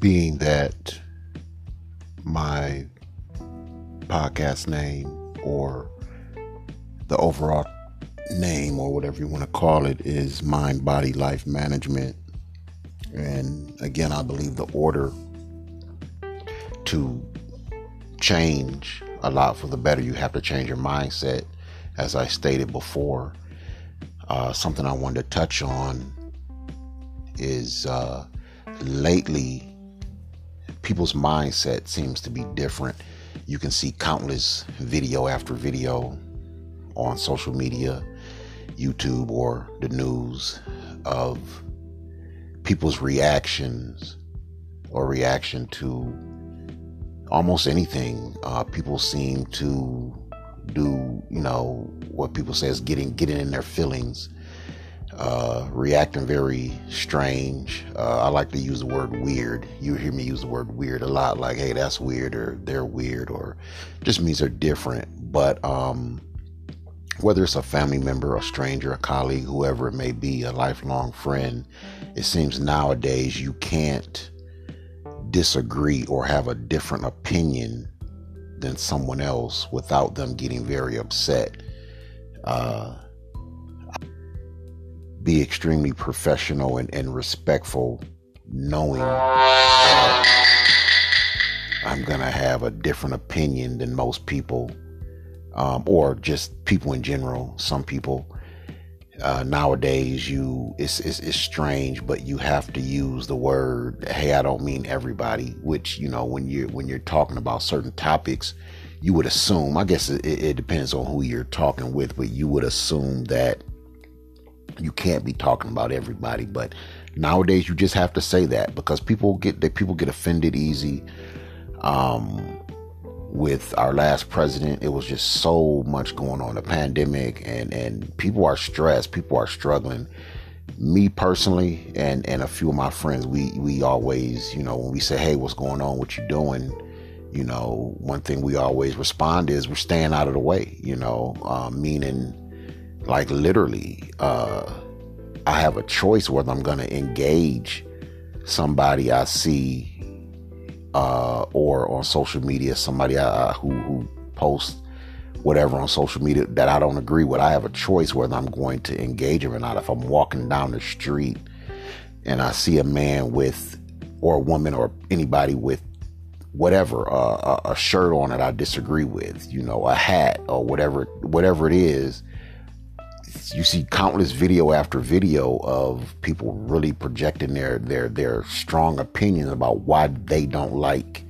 being that my podcast name or the overall name or whatever you want to call it is mind body life management. And again i believe the order to change a lot for the better you have to change your mindset. As i stated before uh, something i wanted to touch on is uh, lately people's mindset seems to be different. You can see countless video after video on social media, YouTube, or the news of people's reactions or reaction to almost anything. Uh, people seem to do, you know, what people say is getting getting in their feelings uh, reacting very strange. Uh, I like to use the word weird. You hear me use the word weird a lot, like, hey, that's weird, or they're weird, or just means they're different. But um, whether it's a family member, a stranger, a colleague, whoever it may be, a lifelong friend, it seems nowadays you can't disagree or have a different opinion than someone else without them getting very upset. Uh, be extremely professional and, and respectful, knowing that I'm going to have a different opinion than most people, um, or just people in general. Some people. Uh, nowadays, you it's, it's it's strange, but you have to use the word. Hey, I don't mean everybody. Which you know, when you're when you're talking about certain topics, you would assume. I guess it, it depends on who you're talking with, but you would assume that you can't be talking about everybody, but nowadays you just have to say that because people get that people get offended easy. Um, with our last president, it was just so much going on, the pandemic, and and people are stressed, people are struggling. Me personally, and and a few of my friends, we we always, you know, when we say, "Hey, what's going on? What you doing?" You know, one thing we always respond is we're staying out of the way. You know, uh, meaning like literally, uh, I have a choice whether I'm going to engage somebody I see uh, or on social media, somebody I, who, who posts whatever on social media that I don't agree with. I have a choice whether I'm going to engage them or not. If I'm walking down the street and I see a man with, or a woman, or anybody with whatever uh, a, shirt on that I disagree with, you know, a hat or whatever, whatever it is, you see countless video after video of people really projecting their their their strong opinions about why they don't like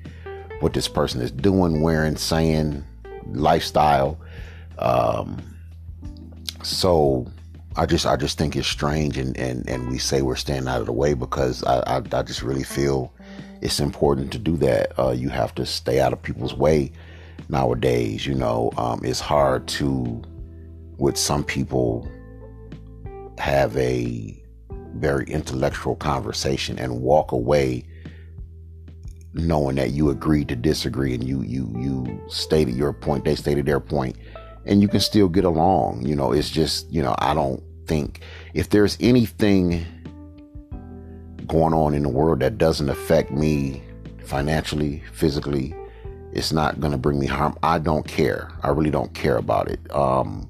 what this person is doing, wearing, saying, lifestyle. Um, so I just I just think it's strange, and and and we say we're staying out of the way because I I, I just really feel it's important to do that. Uh, you have to stay out of people's way nowadays. You know, um, it's hard to with some people have a very intellectual conversation and walk away knowing that you agreed to disagree and you you you stated your point they stated their point and you can still get along. You know it's just you know i don't think if there's anything going on in the world that doesn't affect me financially physically it's not going to bring me harm. I don't care. I really don't care about it. Um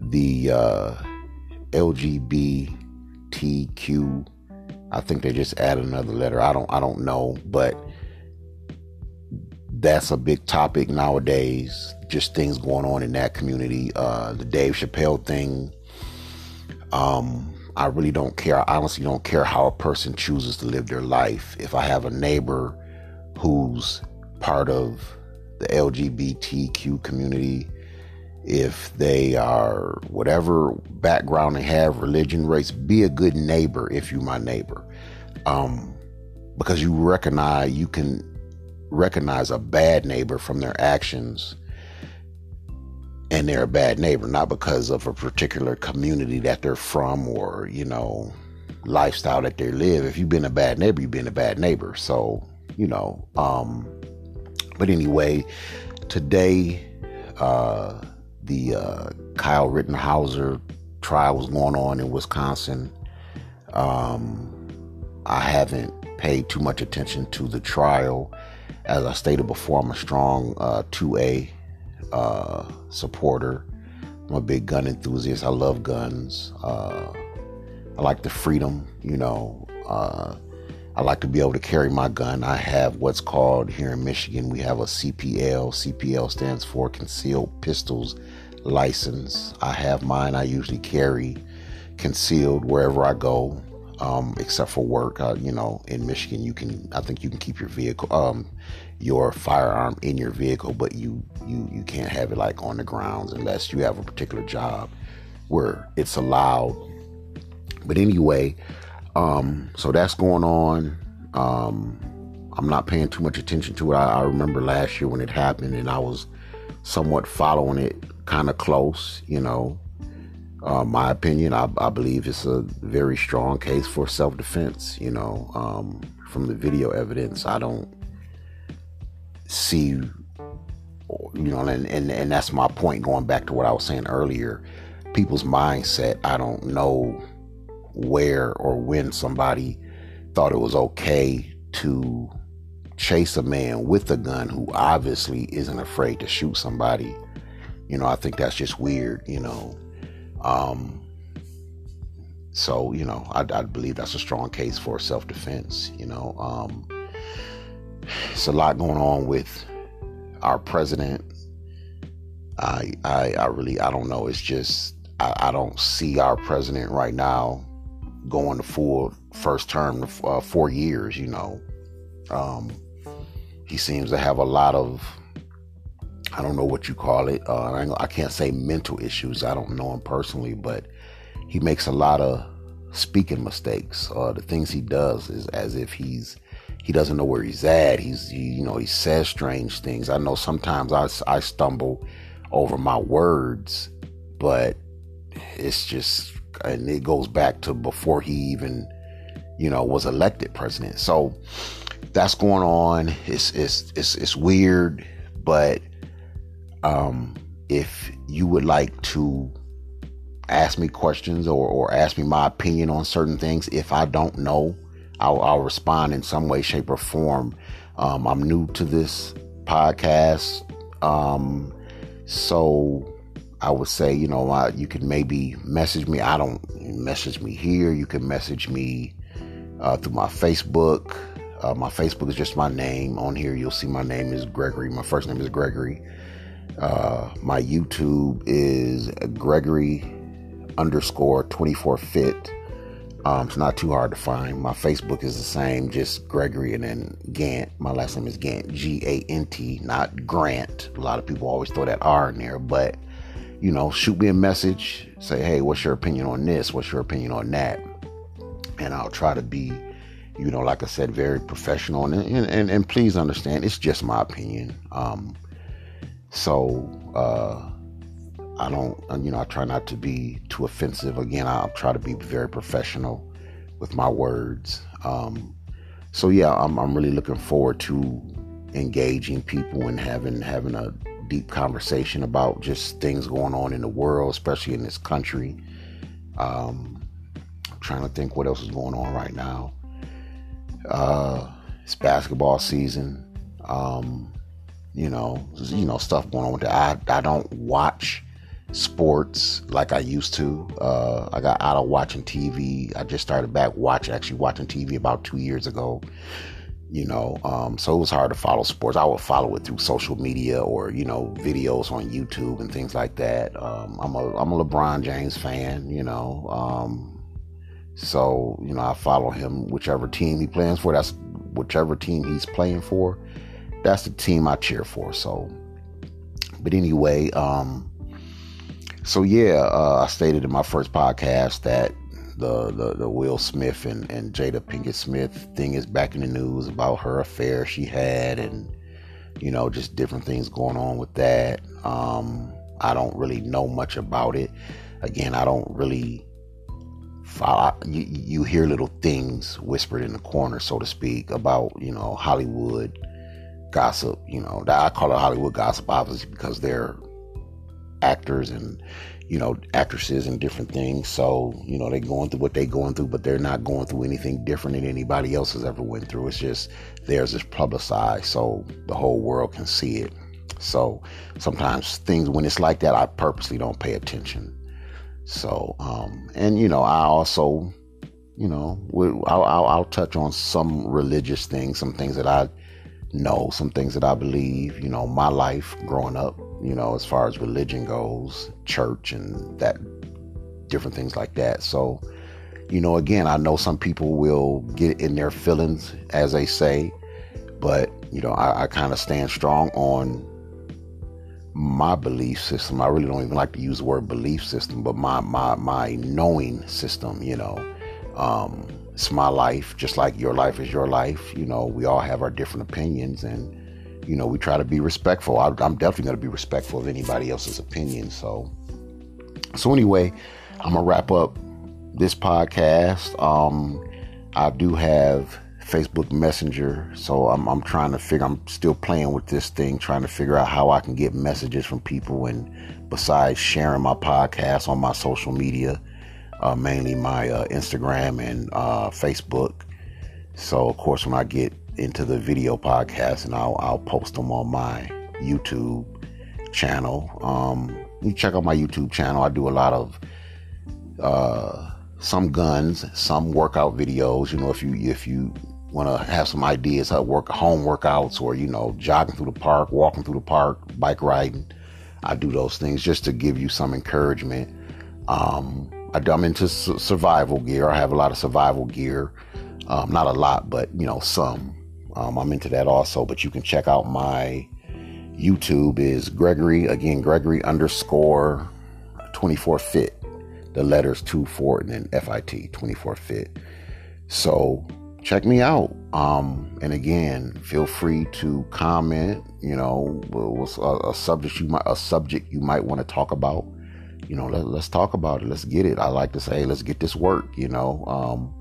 the uh, LGBTQ. I think they just added another letter. I don't I don't know, but that's a big topic nowadays. Just things going on in that community. Uh, the Dave Chappelle thing. Um, I really don't care. I honestly don't care how a person chooses to live their life. If I have a neighbor who's part of the LGBTQ community if they are whatever background they have, religion, race, be a good neighbor if you're my neighbor. Um, because you recognize, you can recognize a bad neighbor from their actions and they're a bad neighbor, not because of a particular community that they're from or, you know, lifestyle that they live. If you've been a bad neighbor, you've been a bad neighbor. So, you know, um, but anyway, today, uh, the uh, Kyle Rittenhauser trial was going on in Wisconsin. Um, I haven't paid too much attention to the trial. As I stated before, I'm a strong uh, 2A uh, supporter. I'm a big gun enthusiast. I love guns. Uh, I like the freedom, you know. I like to be able to carry my gun. I have what's called here in Michigan, we have a CPL. CPL stands for Concealed Pistols License. I have mine. I usually carry concealed wherever I go, um, except for work. Uh, you know, in Michigan, you can. I think you can keep your vehicle, um, your firearm in your vehicle, but you you you can't have it like on the grounds unless you have a particular job where it's allowed. But anyway, um, so that's going on. Um, I'm not paying too much attention to it. I, I remember last year when it happened, and I was somewhat following it kind of close, you know. Uh, my opinion, I, I, believe it's a very strong case for self defense. You know, um, from the video evidence, I don't see, you know, and, and, and that's my point going back to what I was saying earlier. People's mindset, I don't know where or when somebody thought it was okay to chase a man with a gun who obviously isn't afraid to shoot somebody. You know, I think that's just weird, you know. Um, so, you know, I, I believe that's a strong case for self defense, you know. Um, it's a lot going on with our president. I, I, I really, I don't know. It's just, I, I don't see our president right now going the full first term, uh, four years. You know, um, he seems to have a lot of I don't know what you call it. Uh, I can't say mental issues. I don't know him personally, but he makes a lot of speaking mistakes. Uh, the things he does is as if he's he doesn't know where he's at. He's he, you know he says strange things. I know sometimes I I stumble over my words, but it's just and it goes back to before he even, you know, was elected president. So that's going on. It's it's it's it's weird, but um, if you would like to ask me questions or, or ask me my opinion on certain things, if I don't know, I'll, I'll respond in some way, shape, or form. Um, I'm new to this podcast, um, so I would say, you know, uh, you can maybe message me. I don't message me here. You can message me uh, through my Facebook. Uh, my Facebook is just my name. On here, you'll see my name is Gregory. My first name is Gregory. Uh, my YouTube is Gregory underscore 24 fit. Um, it's not too hard to find. My Facebook is the same, just Gregory and then Gant. My last name is Gant, G A N T, not Grant. A lot of people always throw that R in there, but you know, shoot me a message, say, hey, what's your opinion on this? What's your opinion on that? And I'll try to be, you know, like I said, very professional. And and, and, and please understand, it's just my opinion. Um, so uh, I don't, you know, I try not to be too offensive. Again, I'll try to be very professional with my words. Um, so yeah, I'm, I'm really looking forward to engaging people and having having a deep conversation about just things going on in the world, especially in this country. Um, I'm trying to think what else is going on right now. Uh, it's basketball season. Um, you know, you know stuff going on with that. I I don't watch sports like I used to. Uh, I got out of watching TV. I just started back watching, actually watching TV about two years ago you know um, so it was hard to follow sports. I would follow it through social media or you know videos on youtube and things like that. Um, i'm a i'm a lebron james fan you know um, so you know i follow him whichever team he plays for. That's whichever team he's playing for. That's the team i cheer for so. But anyway um, so yeah uh, i stated in my first podcast that the, the, the Will Smith and, and Jada Pinkett Smith thing is back in the news about her affair she had and you know just different things going on with that. Um, I don't really know much about it. Again, I don't really follow. You, you hear little things whispered in the corner, so to speak, about you know Hollywood gossip. You know, I call it Hollywood gossip obviously because they're actors and you know, actresses and different things. So, you know, they're going through what they're going through, but they're not going through anything different than anybody else has ever went through. It's just theirs is publicized so the whole world can see it. So sometimes things when it's like that, I purposely don't pay attention. So, um, and you know, I also, you know, I'll, I'll, I'll touch on some religious things, some things that I know, some things that I believe. You know, my life growing up, you know, as far as religion goes, church and that, different things like that. So, you know, again, I know some people will get in their feelings, as they say, but you know, I, I kind of stand strong on my belief system. I really don't even like to use the word belief system, but my my my knowing system. You know, um, it's my life, just like your life is your life. You know, we all have our different opinions, and you know, we try to be respectful. I, I'm definitely going to be respectful of anybody else's opinion. So, so anyway, I'm gonna wrap up this podcast. Um, I do have Facebook Messenger. So I'm, I'm trying to figure, I'm still playing with this thing, trying to figure out how I can get messages from people. And besides sharing my podcast on my social media, uh, mainly my uh, Instagram and uh, Facebook. So, of course, when I get into the video podcast, and I'll, I'll post them on my YouTube channel. Um, you check out my YouTube channel. I do a lot of uh, some guns, some workout videos. You know, if you if you want to have some ideas how to work home workouts or you know jogging through the park walking through the park bike riding i do those things just to give you some encouragement um, I, am into su- survival gear i have a lot of survival gear um, not a lot but you know some um, i'm into that also but you can check out my youtube is gregory again gregory underscore 24 fit the letters 2 4 and then fit 24 fit so check me out. Um, and again, feel free to comment. You know, what's a, a, subject you might a subject you might want to talk about. You know, let, us talk about it. Let's get it. I like to say, let's get this work. You know, um,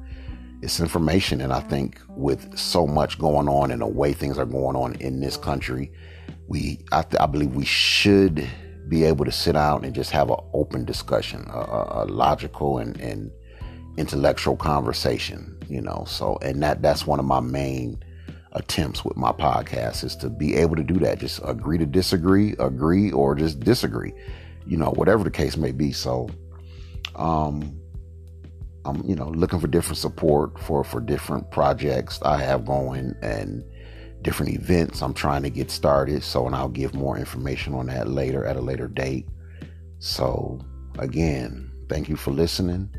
it's information, and I think with so much going on and the way things are going on in this country, we I, I believe we should be able to sit down and just have an open discussion, a, a logical and, and intellectual conversation you know? So and that that's one of my main attempts with my podcast is to be able to do that. Just agree to disagree agree or just disagree you know whatever the case may be. So um i'm you know looking for different support for for different projects i have going and different events i'm trying to get started so and i'll give more information on that later at a later date so again thank you for listening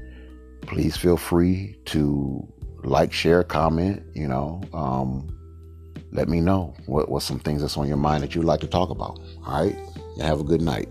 please feel free to like, share, comment, you know. Um, let me know what, what some things that's on your mind that you'd like to talk about. All right. Have a good night.